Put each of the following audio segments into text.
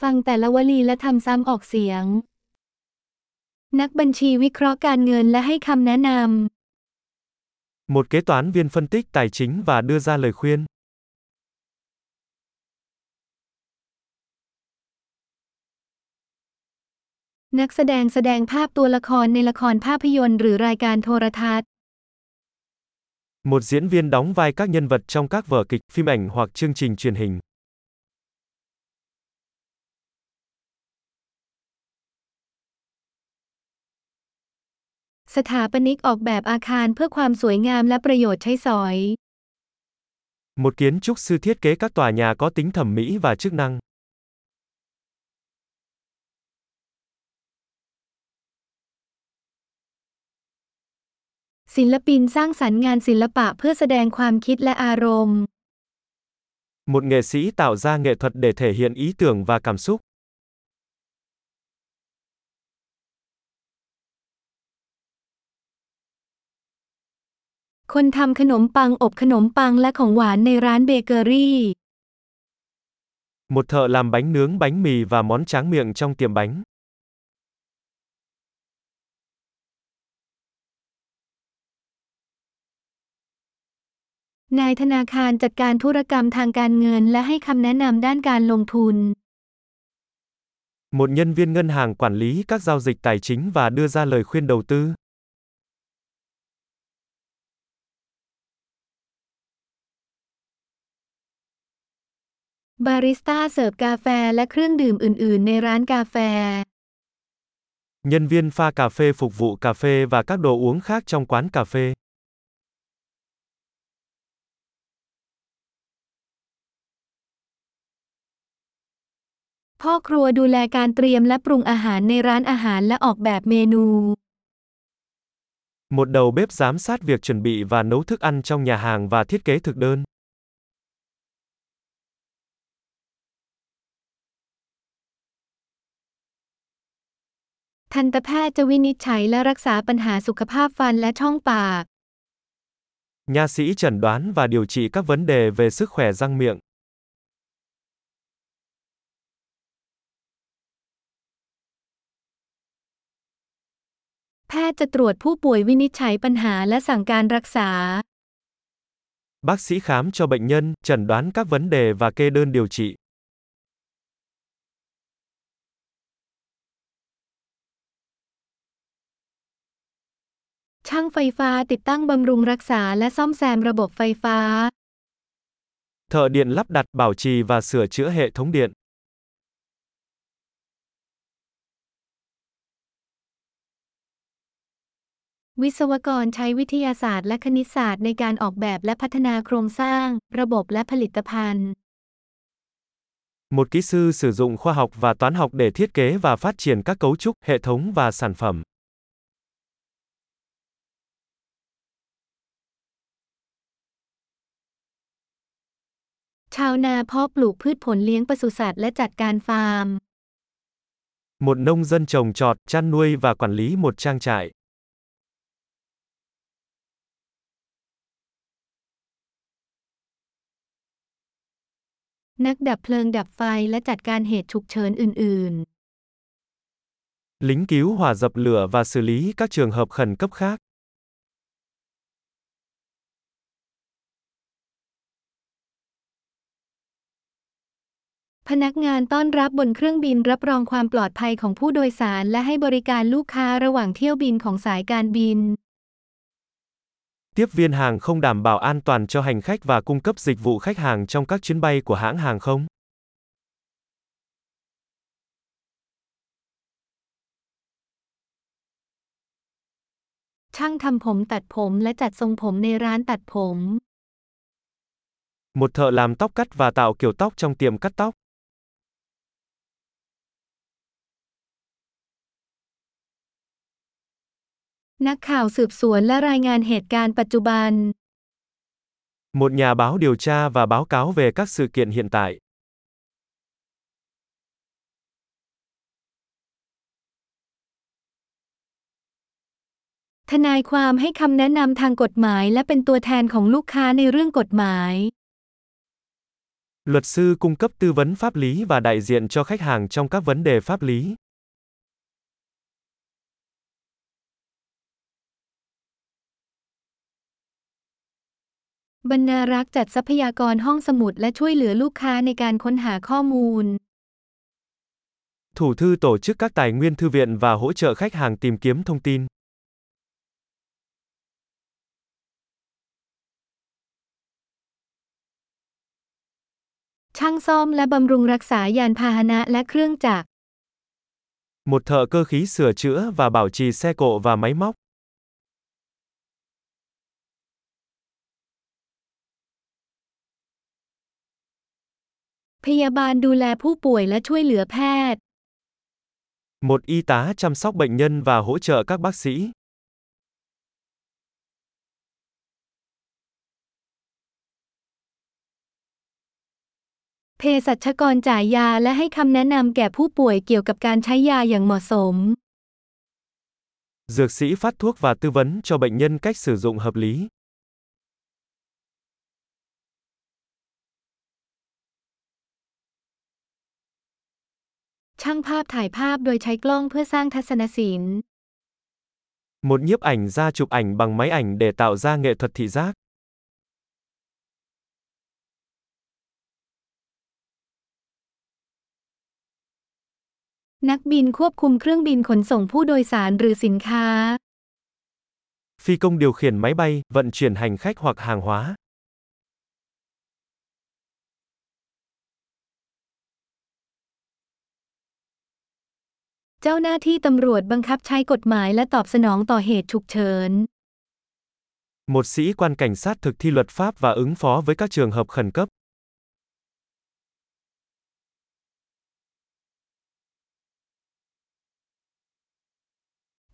ฟังแต่ละวลีและทำซ้ำออกเสียง นักบัญชีวิเคราะห์การเงินและให้คำแนะนำ Một kế toán viên phân tích tài chính và đưa ra lời khuyên. นักแสดงแสดงภาพตัวละครในละครภาพยนตร์หรือรายการโทรทัศน์ Một diễn viên đóng vai các nhân vật trong các vở kịch, phim ảnh hoặc chương trình truyền hình. สถาปนิกออกแบบอาคารเพื่อความสวยงามและประโยชน์ใช้สอย Một kiến trúc sư thiết kế các tòa nhà có tính thẩm mỹ và chức năng. ศิลปินสร้างสรรค์งานศิลปะเพื่อแสดงความคิดและอารมณ์ Một nghệ sĩ tạo ra nghệ thuật để thể hiện ý tưởng và cảm xúc. คนทำขนมปังอบขนมปังและของหวานในร้านเบเกอรี่ Một thợ làm bánh nướng bánh mì và món tráng miệng trong tiệm bánh. นายธนาคารจัดการธุรกรรมทางการเงินและให้คำแนะนำด้านการลงทุน Một nhân viên ngân hàng quản lý các giao dịch tài chính và đưa ra lời khuyên đầu tư. บาริสต้าเสิร์ฟกาแฟและเครื่องดื่มอื่น ๆ ในร้านกาแฟ Nhân viên pha cà phê phục vụ cà phê và các đồ uống khác trong quán cà phê. พ่อครัวดูแลการเตรียมและปรุงอาหารในร้านอาหารและออกแบบเมนู Một đầu bếp giám sát việc chuẩn bị và nấu thức ăn trong nhà hàng và thiết kế thực đơn. ทันตแพทย์จะวินิจฉัยและรักษาปัญหาสุขภาพฟันและช่องปาก Nha sĩ chẩn đoán và điều trị các vấn đề về sức khỏe răng miệng. แพทย์จะตรวจผู้ป่วยวินิจฉัยปัญหาและสั่งการรักษา Bác sĩ khám cho bệnh nhân, chẩn đoán các vấn đề và kê đơn điều trị. ช่างไฟฟ้าติดตั้งบำรุงรักษาและซ่อมแซมระบบไฟฟ้า Thợ điện lắp đặt, bảo trì và sửa chữa hệ thống điện. วิศวกรใช้วิทยาศาสตร์และคณิตศาสตร์ในการออกแบบและพัฒนาโครงสร้าง ระบบและผลิตภัณฑ์ Một kỹ sư sử dụng khoa học và toán học để thiết kế và phát triển các cấu trúc, hệ thống và sản phẩm. าวนาเพาะปลูกพืชผลเลี้ยงปศุสัตว์และจัดการฟาร์ม Một nông dân trồng trọt, chăn nuôi và quản lý một trang trại. นักดับเพลิงดับไฟและจัดการเหตุฉุกเฉินอื่น Lính cứu hỏa dập lửa và xử lý các trường hợp khẩn cấp khác. พนักงานต้อนรับบนเครื่องบินรับรองความปลอดภัยของผู้โดยสารและให้บริการลูกค้าระหว่างเที่ยวบินของสายการบิน Tiếp viên hàng không đảm bảo an toàn cho hành khách và cung cấp dịch vụ khách hàng trong các chuyến bay của hãng hàng không. ช่างทำผมตัดผมและจัดทรงผมในร้านตัดผม Một thợ làm tóc cắt và tạo kiểu tóc trong tiệm cắt tóc. นักข่าวสืบสวนและรายงานเหตุการณ์ปัจจุบัน Một nhà báo điều tra và báo cáo về các sự kiện hiện tại. ทนายความให้คำแนะนำทางกฎหมายและเป็นตัวแทนของลูกค้าในเรื่องกฎหมาย Luật sư cung cấp tư vấn pháp lý và đại diện cho khách hàng trong các vấn đề pháp lý. บรรณารักษ์จัดทรัพยากรห้องสมุดและช่วยเหลือลูกค้าในการค้นหาข้อมูล Thủ thư tổ chức các tài nguyên thư viện và hỗ trợ khách hàng tìm kiếm thông tin. ช่างซ่อมและบำรุงรักษายานพาหนะและเครื่องจักร Một thợ cơ khí sửa chữa và bảo trì xe cộ và máy móc. พยาบาลดูแลผู้ป่วยและช่วยเหลือแพทย์ Một y tá chăm sóc bệnh nhân và hỗ trợ các bác sĩ. เภสัชกรจ่ายยาและให้คำแนะนำแก่ผู้ป่วยเกี่ยวกับการใช้ยาอย่างเหมาะสม Dược sĩ phát thuốc và tư vấn cho bệnh nhân cách sử dụng hợp lý. ช่างภาพถ่ายภาพโดยใช้กล้องเพื่อสร้างทัศนศิลป์ Một nhiếp ảnh gia chụp ảnh bằng máy ảnh để tạo ra nghệ thuật thị giác. นักบินควบคุมเครื่องบินขนส่งผู้โดยสารหรือสินค้า Phi công điều khiển máy bay, vận chuyển hành khách hoặc hàng hóa. เจ้าหน้าที่ตำรวจบังคับใช้กฎหมายและตอบสนองต่อเหตุฉุกเฉิน Một sĩ quan cảnh sát thực thi luật pháp và ứng phó với các trường hợp khẩn cấp.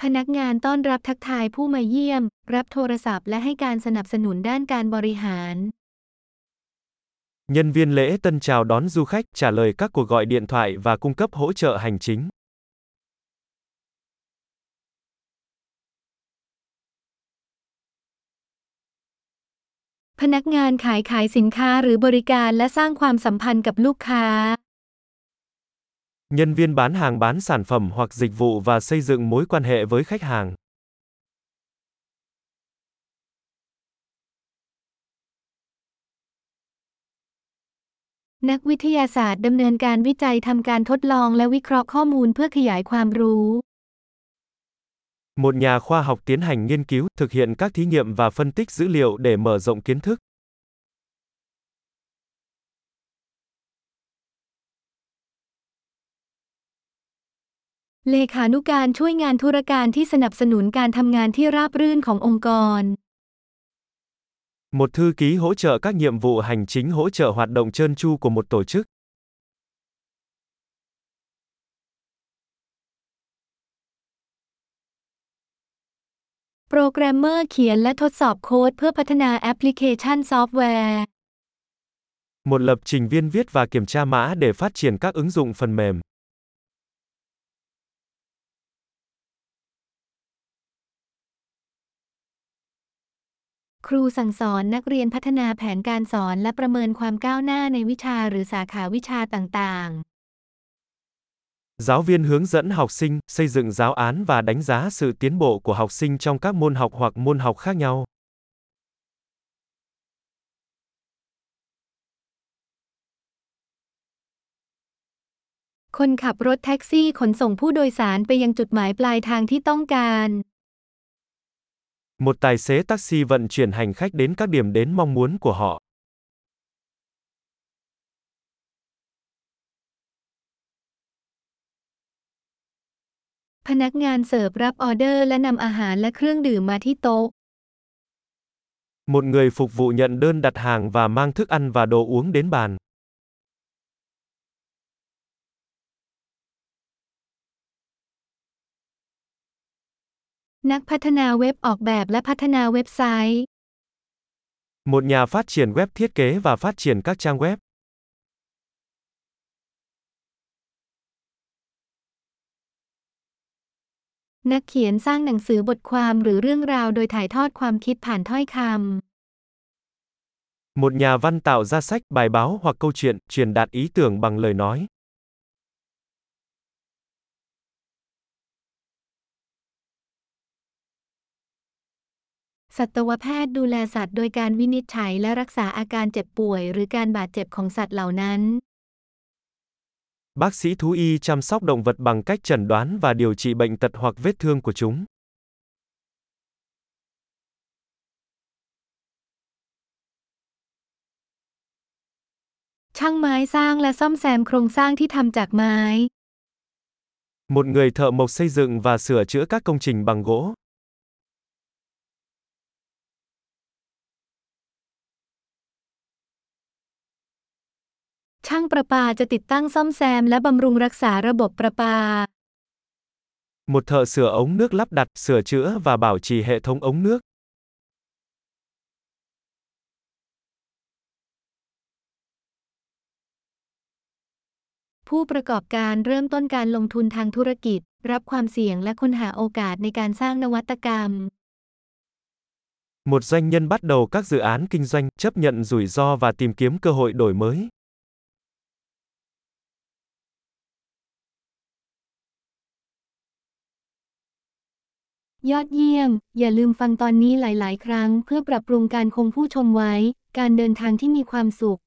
พนักงานต้อนรับทักทายผู้มาเยี่ยม รับโทรศัพท์และให้การสนับสนุนด้านการบริหาร Nhân viên lễ tân chào đón du khách, trả lời các cuộc gọi điện thoại và cung cấp hỗ trợ hành chính. พนักงานขายขายสินค้าหรือบริการและสร้างความสัมพันธ์กับลูกค้า Nhân viên bán hàng bán sản phẩm hoặc dịch vụ và xây dựng mối quan hệ với khách hàng. นักวิทยาศาสตร์ดำเนินการวิจัยทำการทดลองและวิเคราะห์ข้อมูลเพื่อขยายความรู้ Một nhà khoa học tiến hành nghiên cứu, thực hiện các thí nghiệm và phân tích dữ liệu để mở rộng kiến thức. เลขานุการช่วยงานธุรการที่สนับสนุนการทำงานที่ราบรื่นขององค์กร Một thư ký hỗ trợ các nhiệm vụ hành chính hỗ trợ hoạt động trơn tru của một tổ chức. โปรแกรมเมอร์เขียนและทดสอบโค้ดเพื่อพัฒนาแอปพลิเคชันซอฟต์แวร์ Một lập trình viên viết và kiểm tra mã để phát triển các ứng dụng phần mềm. ครูสั่งสอนนักเรียนพัฒนาแผนการสอนและประเมินความก้าวหน้าในวิชาหรือสาขาวิชาต่าง Giáo viên hướng dẫn học sinh xây dựng giáo án và đánh giá sự tiến bộ của học sinh trong các môn học hoặc môn học khác nhau. ๆ คนขับรถแท็กซี่ขนส่งผู้โดยสารไปยังจุดหมายปลายทางที่ต้องการ Một tài xế taxi vận chuyển hành khách đến các điểm đến mong muốn của họ. พนักงานเสิร์ฟรับออเดอร์และนำอาหารและเครื่องดื่มมาที่โต๊ะ Một người phục vụ nhận đơn đặt hàng và mang thức ăn và đồ uống đến bàn. นักพัฒนาเว็บออกแบบและพัฒนาเว็บไซต์ Một nhà phát triển web thiết kế và phát triển các trang web. นักเขียนสร้างหนังสือบทความหรือเรื่องราวโดยถ่ายทอดความคิดผ่านถ้อยคำ Một nhà văn tạo ra sách, bài báo hoặc câu chuyện, truyền đạt ý tưởng bằng lời nói. Bác sĩ thú y chăm sóc động vật bằng cách chẩn đoán và điều trị bệnh tật hoặc vết thương của chúng. Một người thợ mộc xây dựng và sửa chữa các công trình bằng gỗ. างประปาจะติดตั้งซ่อมแซมและบำรุงรักษาระบบประปา Một thợ sửa ống nước lắp đặt, sửa chữa và bảo trì hệ thống ống nước. ผู้ประกอบการเริ่มต้นการลงทุนทางธุรกิจ รับความเสี่ยงและค้นหาโอกาสในการสร้างนวัตกรรม Một doanh nhân bắt đầu các dự án kinh doanh, chấp nhận rủi ro và tìm kiếm cơ hội đổi mới. ยอดเยี่ยม อย่าลืมฟังตอนนี้หลาย ๆ ครั้ง เพื่อปรับปรุงการคงผู้ชมไว้ การเดินทางที่มีความสุข